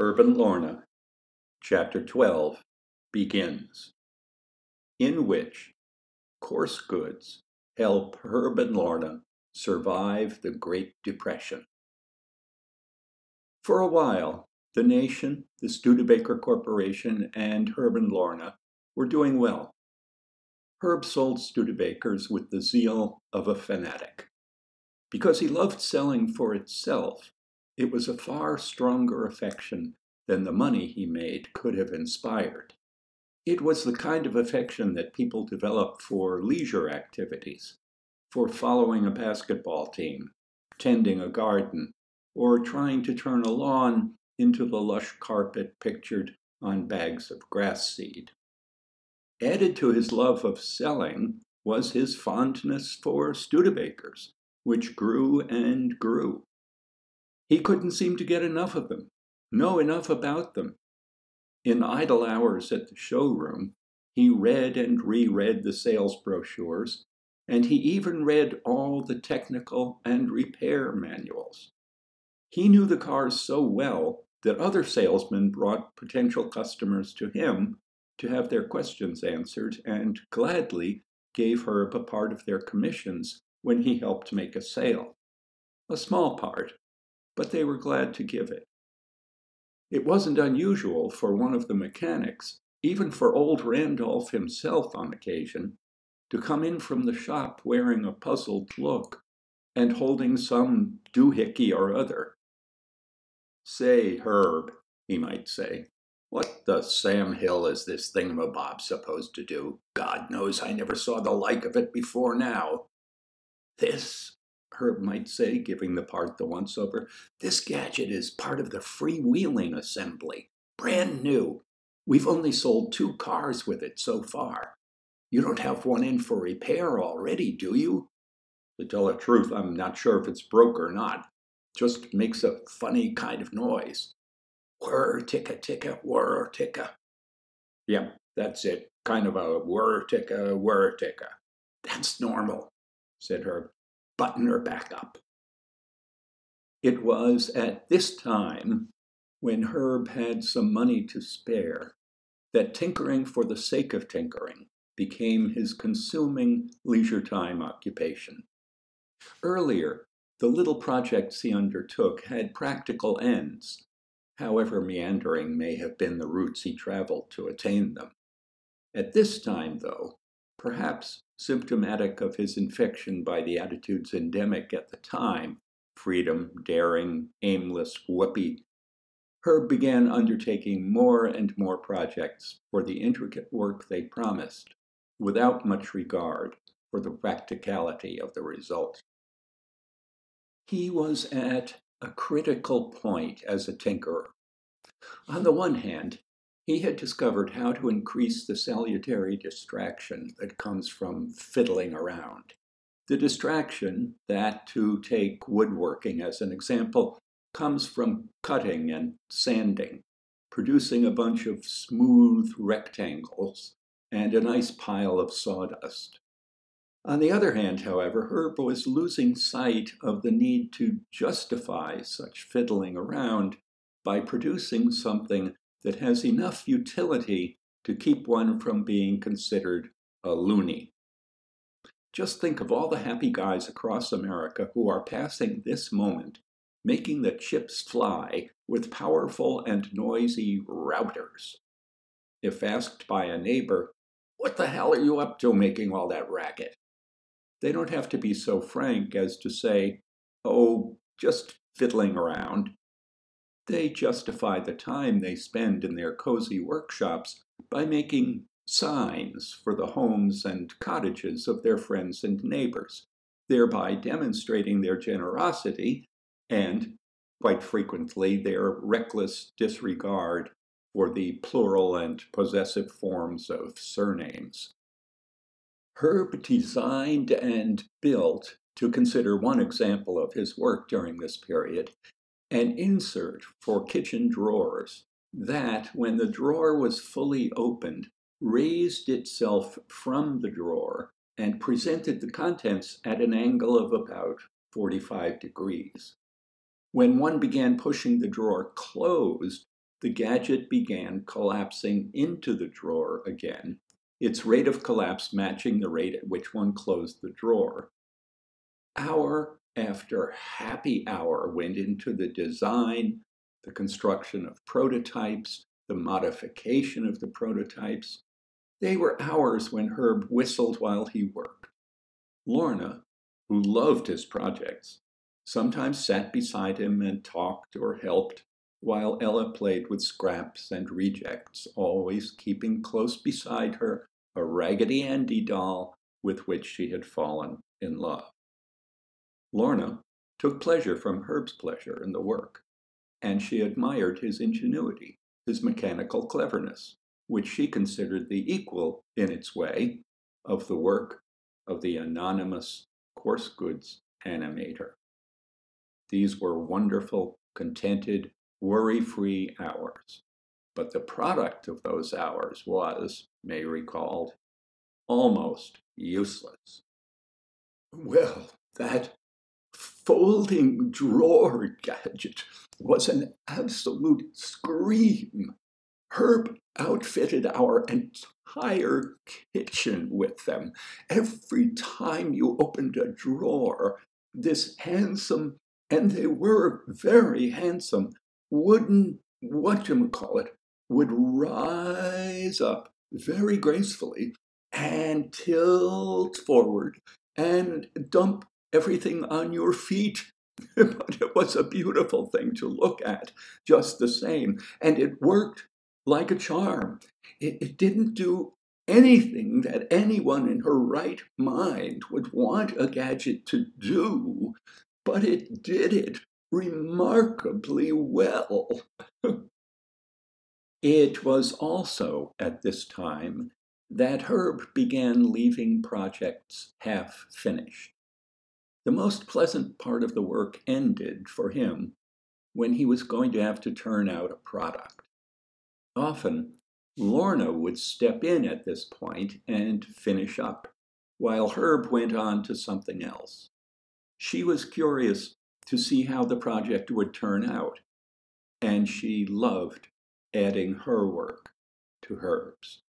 Herb and Lorna, Chapter 12 begins, in which coarse goods help Herb and Lorna survive the Great Depression. For a while, the nation, the Studebaker Corporation, and Herb and Lorna were doing well. Herb sold Studebakers with the zeal of a fanatic. Because he loved selling for itself, it was a far stronger affection than the money he made could have inspired. It was the kind of affection that people develop for leisure activities, for following a basketball team, tending a garden, or trying to turn a lawn into the lush carpet pictured on bags of grass seed. Added to his love of selling was his fondness for Studebakers, which grew and grew. He couldn't seem to get enough of them, know enough about them. In idle hours at the showroom, he read and reread the sales brochures, and he even read all the technical and repair manuals. He knew the cars so well that other salesmen brought potential customers to him to have their questions answered and gladly gave Herb a part of their commissions when he helped make a sale. A small part, but they were glad to give it. It wasn't unusual for one of the mechanics, even for old Randolph himself on occasion, to come in from the shop wearing a puzzled look and holding some doohickey or other. Say, Herb, he might say, what the Sam Hill is this thingamabob supposed to do? God knows I never saw the like of it before now. This Herb might say, giving the part the once over. This gadget is part of the freewheeling assembly, brand new. We've only sold two cars with it so far. You don't have one in for repair already, do you? To tell the truth, I'm not sure if it's broke or not. Just makes a funny kind of noise. Whirr ticka ticka, whir ticka. Yep, that's it. Kind of a whir ticka, whir ticka. That's normal, said Herb button her back up. It was at this time, when Herb had some money to spare, that tinkering for the sake of tinkering became his consuming leisure time occupation. Earlier, the little projects he undertook had practical ends, however meandering may have been the routes he traveled to attain them. At this time, though, perhaps symptomatic of his infection by the attitudes endemic at the time freedom, daring, aimless, whoopee. Herb began undertaking more and more projects for the intricate work they promised, without much regard for the practicality of the result. He was at a critical point as a tinkerer. On the one hand, he had discovered how to increase the salutary distraction that comes from fiddling around. The distraction that, to take woodworking as an example, comes from cutting and sanding, producing a bunch of smooth rectangles and a nice pile of sawdust. On the other hand, however, Herb was losing sight of the need to justify such fiddling around by producing something that has enough utility to keep one from being considered a loony. Just think of all the happy guys across America who are passing this moment making the chips fly with powerful and noisy routers. If asked by a neighbor, What the hell are you up to making all that racket? They don't have to be so frank as to say, Oh, just fiddling around. They justify the time they spend in their cozy workshops by making signs for the homes and cottages of their friends and neighbors, thereby demonstrating their generosity and, quite frequently, their reckless disregard for the plural and possessive forms of surnames. Herb designed and built, to consider one example of his work during this period, an insert for kitchen drawers that, when the drawer was fully opened, raised itself from the drawer and presented the contents at an angle of about 45 degrees. When one began pushing the drawer closed, the gadget began collapsing into the drawer again, its rate of collapse matching the rate at which one closed the drawer. Hour after happy hour went into the design, the construction of prototypes, the modification of the prototypes. They were hours when Herb whistled while he worked. Lorna, who loved his projects, sometimes sat beside him and talked or helped, while Ella played with scraps and rejects, always keeping close beside her a Raggedy Andy doll with which she had fallen in love. Lorna took pleasure from Herb's pleasure in the work, and she admired his ingenuity, his mechanical cleverness, which she considered the equal, in its way, of the work of the anonymous coarse goods animator. These were wonderful, contented, worry free hours. But the product of those hours was, May recalled, almost useless. Well, that folding drawer gadget was an absolute scream. Herb outfitted our entire kitchen with them. Every time you opened a drawer, this handsome, and they were very handsome, wooden, what you call it, would rise up very gracefully and tilt forward and dump everything on your feet. but it was a beautiful thing to look at, just the same. And it worked like a charm. It, it didn't do anything that anyone in her right mind would want a gadget to do, but it did it remarkably well. it was also at this time that Herb began leaving projects half finished. The most pleasant part of the work ended for him when he was going to have to turn out a product. Often, Lorna would step in at this point and finish up, while Herb went on to something else. She was curious to see how the project would turn out, and she loved adding her work to Herb's.